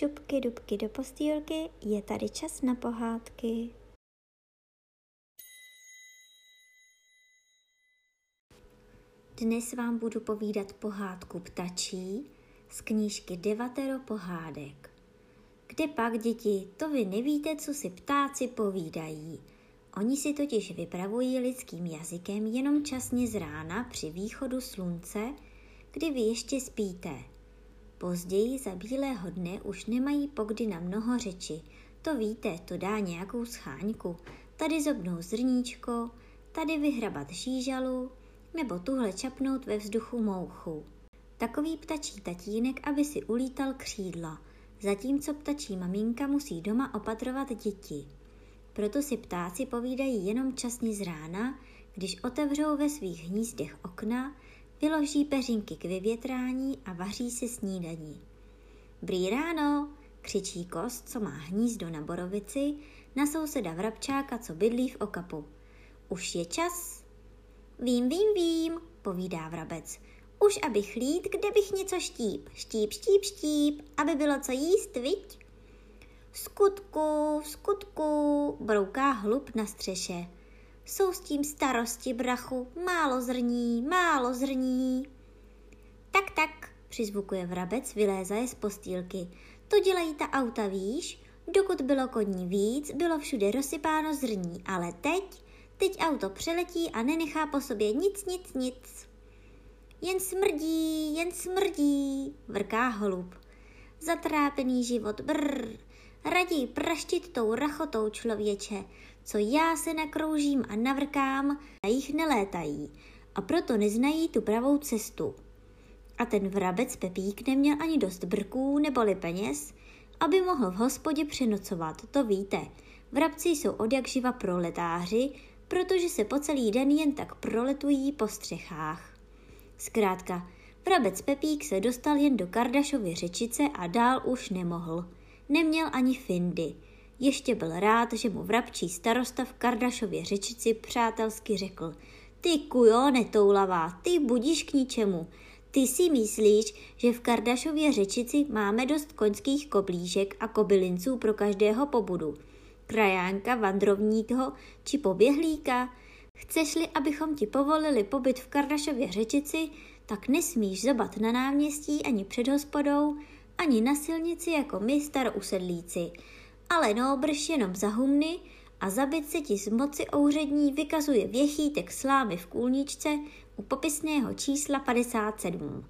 šupky dubky do postýlky, je tady čas na pohádky. Dnes vám budu povídat pohádku ptačí z knížky Devatero pohádek. Kde pak, děti, to vy nevíte, co si ptáci povídají. Oni si totiž vypravují lidským jazykem jenom časně z rána při východu slunce, kdy vy ještě spíte. Později za bílého dne už nemají pokdy na mnoho řeči. To víte, to dá nějakou scháňku. Tady zobnou zrníčko, tady vyhrabat žížalu, nebo tuhle čapnout ve vzduchu mouchu. Takový ptačí tatínek, aby si ulítal křídla, zatímco ptačí maminka musí doma opatrovat děti. Proto si ptáci povídají jenom časně z rána, když otevřou ve svých hnízdech okna, vyloží peřinky k vyvětrání a vaří si snídaní. Brý ráno, křičí kost, co má hnízdo na borovici, na souseda vrabčáka, co bydlí v okapu. Už je čas? Vím, vím, vím, povídá vrabec. Už abych lít, kde bych něco štíp. Štíp, štíp, štíp, aby bylo co jíst, viď? Skutku, skutku, brouká hlub na střeše. Jsou s tím starosti, brachu, málo zrní, málo zrní. Tak, tak, přizvukuje vrabec, vylézaje z postýlky. To dělají ta auta, víš? Dokud bylo koní víc, bylo všude rozsypáno zrní, ale teď, teď auto přeletí a nenechá po sobě nic, nic, nic. Jen smrdí, jen smrdí, vrká holub. Zatrápený život, brr, raději praštit tou rachotou člověče, co já se nakroužím a navrkám a jich nelétají a proto neznají tu pravou cestu. A ten vrabec Pepík neměl ani dost brků neboli peněz, aby mohl v hospodě přenocovat, to víte. Vrabci jsou od jak živa proletáři, protože se po celý den jen tak proletují po střechách. Zkrátka, vrabec Pepík se dostal jen do Kardašovy řečice a dál už nemohl. Neměl ani findy – ještě byl rád, že mu vrabčí starosta v Kardašově řečici přátelsky řekl Ty kujo netoulavá, ty budíš k ničemu. Ty si myslíš, že v Kardašově řečici máme dost koňských koblížek a kobylinců pro každého pobudu. Krajánka, vandrovníkho či poběhlíka? Chceš-li, abychom ti povolili pobyt v Kardašově řečici, tak nesmíš zobat na náměstí ani před hospodou, ani na silnici jako my starousedlíci ale brž jenom za humny a zabit se ti z moci ouřední vykazuje věchýtek slámy v kůlničce u popisného čísla 57.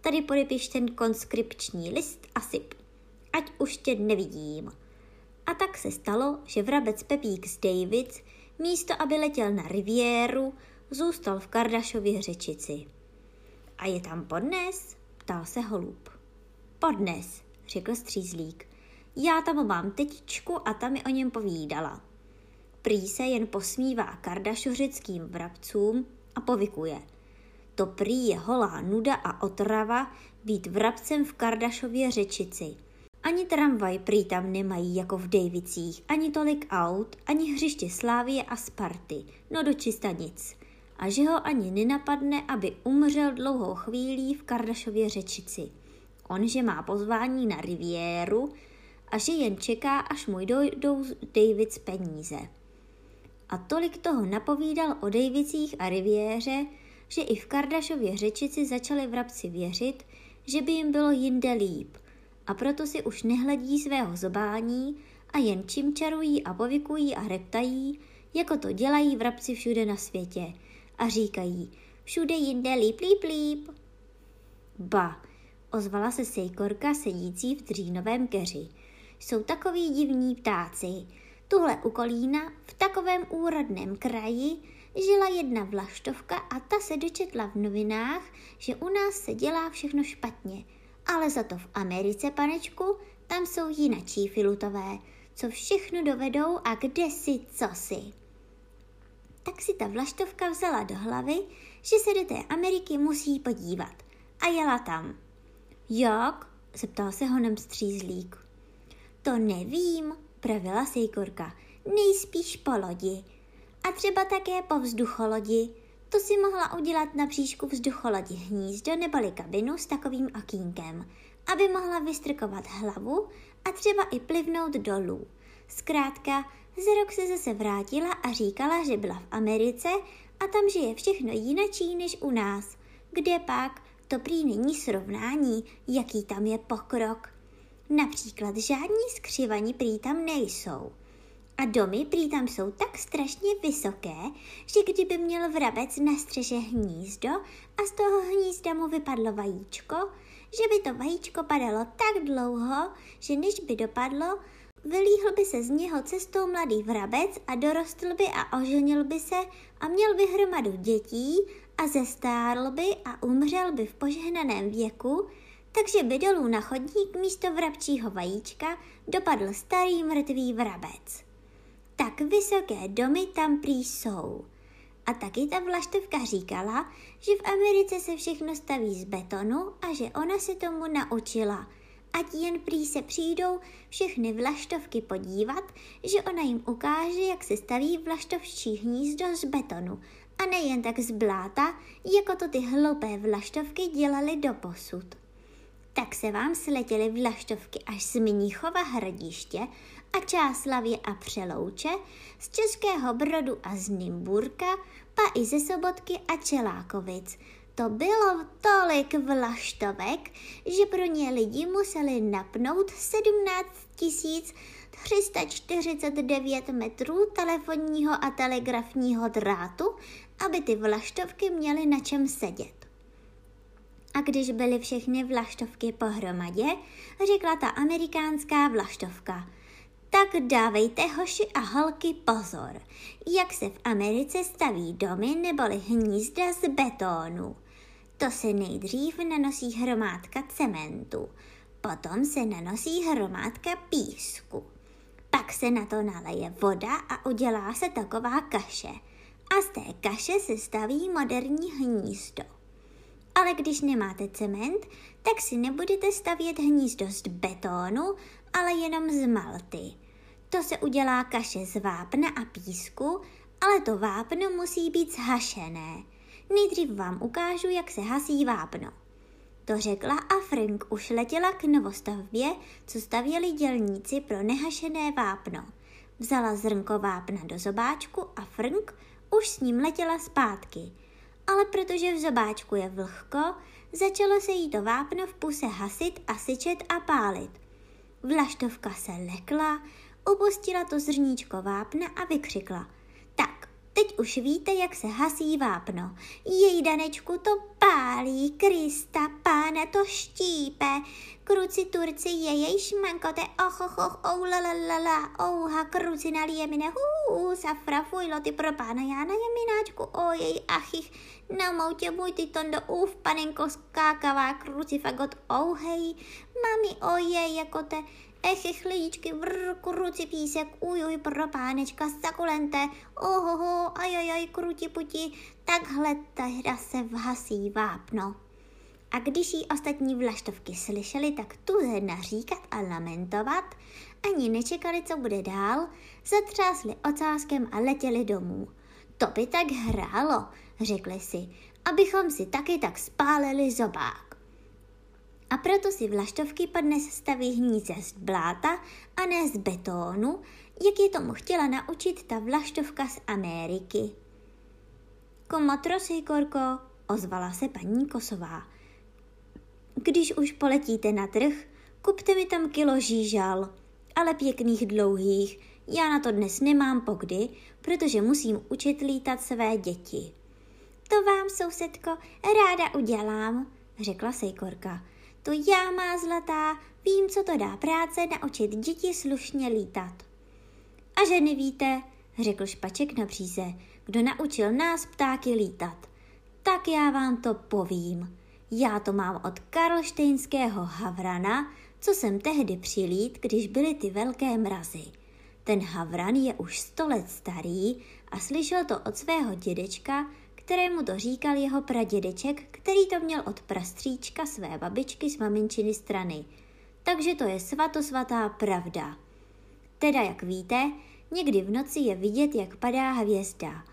Tady podepiš ten konskripční list a syp, ať už tě nevidím. A tak se stalo, že vrabec Pepík z Davids místo, aby letěl na riviéru, zůstal v Kardašově řečici. A je tam podnes? ptal se holub. Podnes, řekl střízlík. Já tam mám tetičku a ta mi o něm povídala. Prý se jen posmívá kardašořickým vrabcům a povykuje. To prý je holá nuda a otrava být vrabcem v Kardašově řečici. Ani tramvaj prý tam nemají jako v Davicích, ani tolik aut, ani hřiště Slávie a Sparty, no dočista nic. A že ho ani nenapadne, aby umřel dlouhou chvílí v Kardašově řečici. On, že má pozvání na riviéru, a že jen čeká, až mu dojdou Davids peníze. A tolik toho napovídal o Davicích a riviéře, že i v Kardašově řečici začali vrabci věřit, že by jim bylo jinde líp a proto si už nehledí svého zobání a jen čarují a povykují a reptají, jako to dělají vrabci všude na světě a říkají všude jinde líp, líp, líp. Ba, ozvala se sejkorka sedící v dřínovém keři – jsou takový divní ptáci. Tuhle u Kolína v takovém úrodném kraji žila jedna vlaštovka a ta se dočetla v novinách, že u nás se dělá všechno špatně. Ale za to v Americe, panečku, tam jsou jinačí filutové, co všechno dovedou a kde si co si. Tak si ta vlaštovka vzala do hlavy, že se do té Ameriky musí podívat. A jela tam. Jak? zeptal se honem střízlík. To nevím, pravila sejkorka. Nejspíš po lodi. A třeba také po vzducholodi. To si mohla udělat na příšku vzducholodi hnízdo neboli kabinu s takovým okýnkem. aby mohla vystrkovat hlavu a třeba i plivnout dolů. Zkrátka, za rok se zase vrátila a říkala, že byla v Americe a tam žije všechno jinačí než u nás. Kde pak? To prý není srovnání, jaký tam je pokrok. Například žádní skřivaní prý tam nejsou. A domy prý tam jsou tak strašně vysoké, že kdyby měl vrabec na střeše hnízdo a z toho hnízda mu vypadlo vajíčko, že by to vajíčko padalo tak dlouho, že než by dopadlo, vylíhl by se z něho cestou mladý vrabec a dorostl by a oženil by se a měl by hromadu dětí a zestárl by a umřel by v požehnaném věku, takže by dolů na chodník místo vrabčího vajíčka dopadl starý mrtvý vrabec. Tak vysoké domy tam prý jsou. A taky ta vlaštovka říkala, že v Americe se všechno staví z betonu a že ona se tomu naučila. Ať jen prý se přijdou všechny vlaštovky podívat, že ona jim ukáže, jak se staví vlaštovčí hnízdo z betonu a nejen tak z bláta, jako to ty hloupé vlaštovky dělali do posud. Tak se vám sletěly vlaštovky až z Mnichova hradiště a Čáslavě a Přelouče, z Českého Brodu a z Nymburka, pa i ze Sobotky a Čelákovic. To bylo tolik vlaštovek, že pro ně lidi museli napnout 17 349 metrů telefonního a telegrafního drátu, aby ty vlaštovky měly na čem sedět. A když byly všechny vlaštovky pohromadě, řekla ta amerikánská vlaštovka – tak dávejte hoši a holky pozor, jak se v Americe staví domy neboli hnízda z betónu. To se nejdřív nanosí hromádka cementu, potom se nanosí hromádka písku. Pak se na to naleje voda a udělá se taková kaše. A z té kaše se staví moderní hnízdo. Ale když nemáte cement, tak si nebudete stavět hnízdo z betónu, ale jenom z malty. To se udělá kaše z vápna a písku, ale to vápno musí být zhašené. Nejdřív vám ukážu, jak se hasí vápno. To řekla a Frank už letěla k novostavbě, co stavěli dělníci pro nehašené vápno. Vzala zrnko vápna do zobáčku a Frank už s ním letěla zpátky. Ale protože v zobáčku je vlhko, začalo se jí to vápno v puse hasit a syčet a pálit. Vlaštovka se lekla, upustila to zrníčko vápna a vykřikla. Tak, teď už víte, jak se hasí vápno. Jej danečku to pálí, Krista, pána to štípe. Kruci turci je jej šmankote, och, och, och, ou, la, la, la, la, ouha, kruci na liemine, hú, safra, fujlo, ty pro pána Jána jemináčku, ojej, achich, na moutě můj ty tondo, uf, panenko skákavá, krucifagot, ouhej, mami, ojej, jako te, Eche chlíčky, vrr, kruci písek, ujuj, pro pánečka, sakulente, ohoho, ajajaj, kruti puti, takhle hra se vhasí vápno. A když jí ostatní vlaštovky slyšeli tak tuze naříkat a lamentovat, ani nečekali, co bude dál, zatřásli ocáskem a letěli domů. To by tak hrálo, řekli si, abychom si taky tak spálili zobák. A proto si vlaštovky podnes staví hnízde z bláta a ne z betónu, jak je tomu chtěla naučit ta vlaštovka z Ameriky. Komotros, Korko, ozvala se paní Kosová. Když už poletíte na trh, kupte mi tam kilo žížal, ale pěkných dlouhých. Já na to dnes nemám pokdy, protože musím učit lítat své děti. To vám, sousedko, ráda udělám, řekla Sejkorka. To já má zlatá, vím, co to dá práce naučit děti slušně lítat. A že nevíte, řekl špaček na příze, kdo naučil nás ptáky lítat. Tak já vám to povím. Já to mám od karlštejnského havrana, co jsem tehdy přilít, když byly ty velké mrazy. Ten havran je už sto let starý a slyšel to od svého dědečka, kterému to říkal jeho pradědeček, který to měl od prastříčka své babičky z maminčiny strany. Takže to je svatosvatá pravda. Teda, jak víte, někdy v noci je vidět, jak padá hvězda.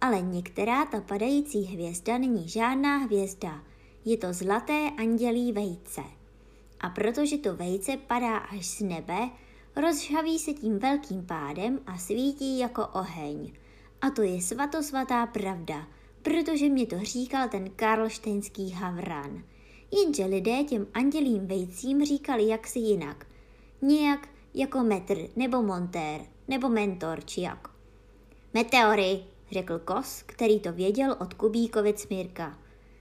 Ale některá ta padající hvězda není žádná hvězda. Je to zlaté andělí vejce. A protože to vejce padá až z nebe, rozžhaví se tím velkým pádem a svítí jako oheň. A to je svatosvatá pravda, protože mě to říkal ten karlštejnský havran. Jenže lidé těm andělím vejcím říkali jaksi jinak. Nějak jako metr, nebo montér, nebo mentor, či jak. Meteory, řekl Kos, který to věděl od Kubíkovic Mirka.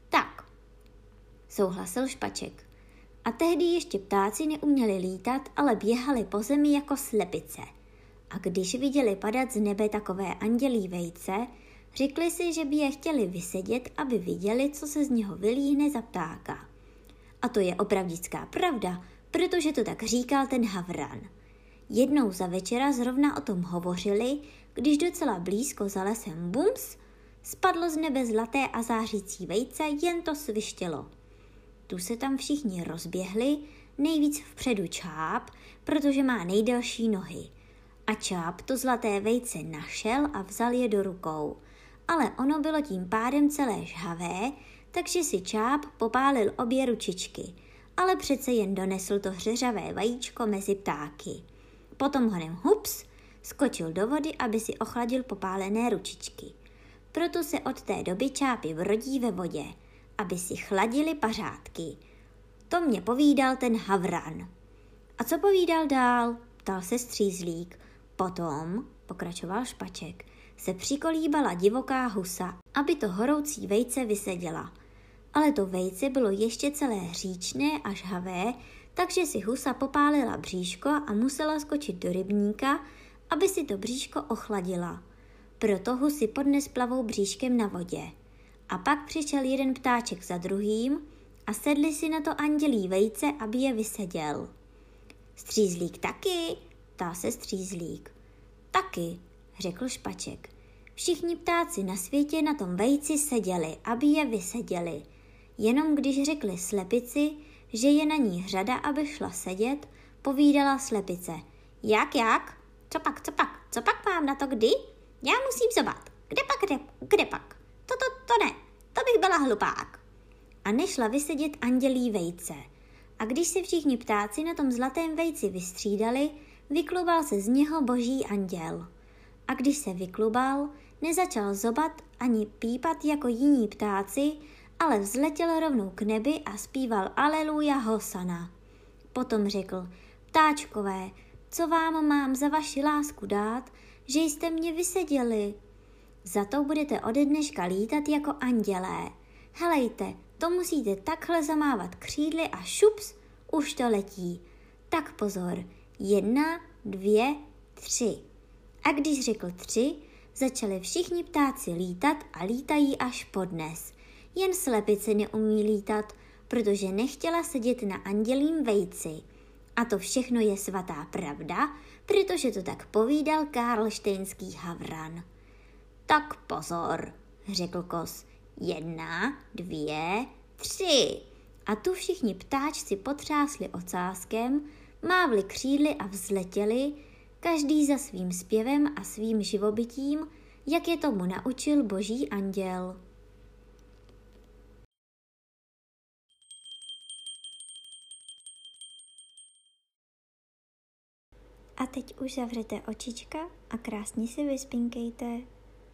Tak, souhlasil Špaček. A tehdy ještě ptáci neuměli lítat, ale běhali po zemi jako slepice. A když viděli padat z nebe takové andělí vejce, řekli si, že by je chtěli vysedět, aby viděli, co se z něho vylíhne za ptáka. A to je opravdická pravda, protože to tak říkal ten Havran. Jednou za večera zrovna o tom hovořili, když docela blízko za lesem bums, spadlo z nebe zlaté a zářící vejce, jen to svištělo. Tu se tam všichni rozběhli, nejvíc vpředu čáp, protože má nejdelší nohy. A čáp to zlaté vejce našel a vzal je do rukou. Ale ono bylo tím pádem celé žhavé, takže si čáp popálil obě ručičky, ale přece jen donesl to hřeřavé vajíčko mezi ptáky. Potom honem hups, skočil do vody, aby si ochladil popálené ručičky. Proto se od té doby čápy vrodí ve vodě, aby si chladili pařádky. To mě povídal ten Havran. A co povídal dál? Ptal se střízlík. Potom, pokračoval špaček, se přikolíbala divoká husa, aby to horoucí vejce vyseděla. Ale to vejce bylo ještě celé hříčné a žhavé, takže si husa popálila bříško a musela skočit do rybníka, aby si to bříško ochladila. Proto husy podnes plavou bříškem na vodě. A pak přišel jeden ptáček za druhým a sedli si na to andělí vejce, aby je vyseděl. Střízlík taky, ptá se střízlík. Taky, řekl špaček. Všichni ptáci na světě na tom vejci seděli, aby je vyseděli. Jenom když řekli slepici, že je na ní hřada, aby šla sedět, povídala slepice. Jak, jak? Co pak, co pak, co pak mám na to kdy? Já musím zobat. Kde pak, kde, kde pak? To, to, to ne, to bych byla hlupák. A nešla vysedět andělí vejce. A když se všichni ptáci na tom zlatém vejci vystřídali, vyklubal se z něho boží anděl. A když se vyklubal, nezačal zobat ani pípat jako jiní ptáci, ale vzletěl rovnou k nebi a zpíval Aleluja Hosana. Potom řekl, ptáčkové, co vám mám za vaši lásku dát, že jste mě vyseděli? Za to budete ode dneška lítat jako andělé. Helejte, to musíte takhle zamávat křídly a šups, už to letí. Tak pozor, jedna, dvě, tři. A když řekl tři, začali všichni ptáci lítat a lítají až podnes. Jen slepice neumí lítat, protože nechtěla sedět na andělím vejci. A to všechno je svatá pravda, protože to tak povídal Karlštejnský havran. Tak pozor, řekl kos. Jedna, dvě, tři. A tu všichni ptáčci potřásli ocáskem, mávli křídly a vzletěli, každý za svým zpěvem a svým živobytím, jak je tomu naučil boží anděl. A teď už zavřete očička a krásně si vyspinkejte.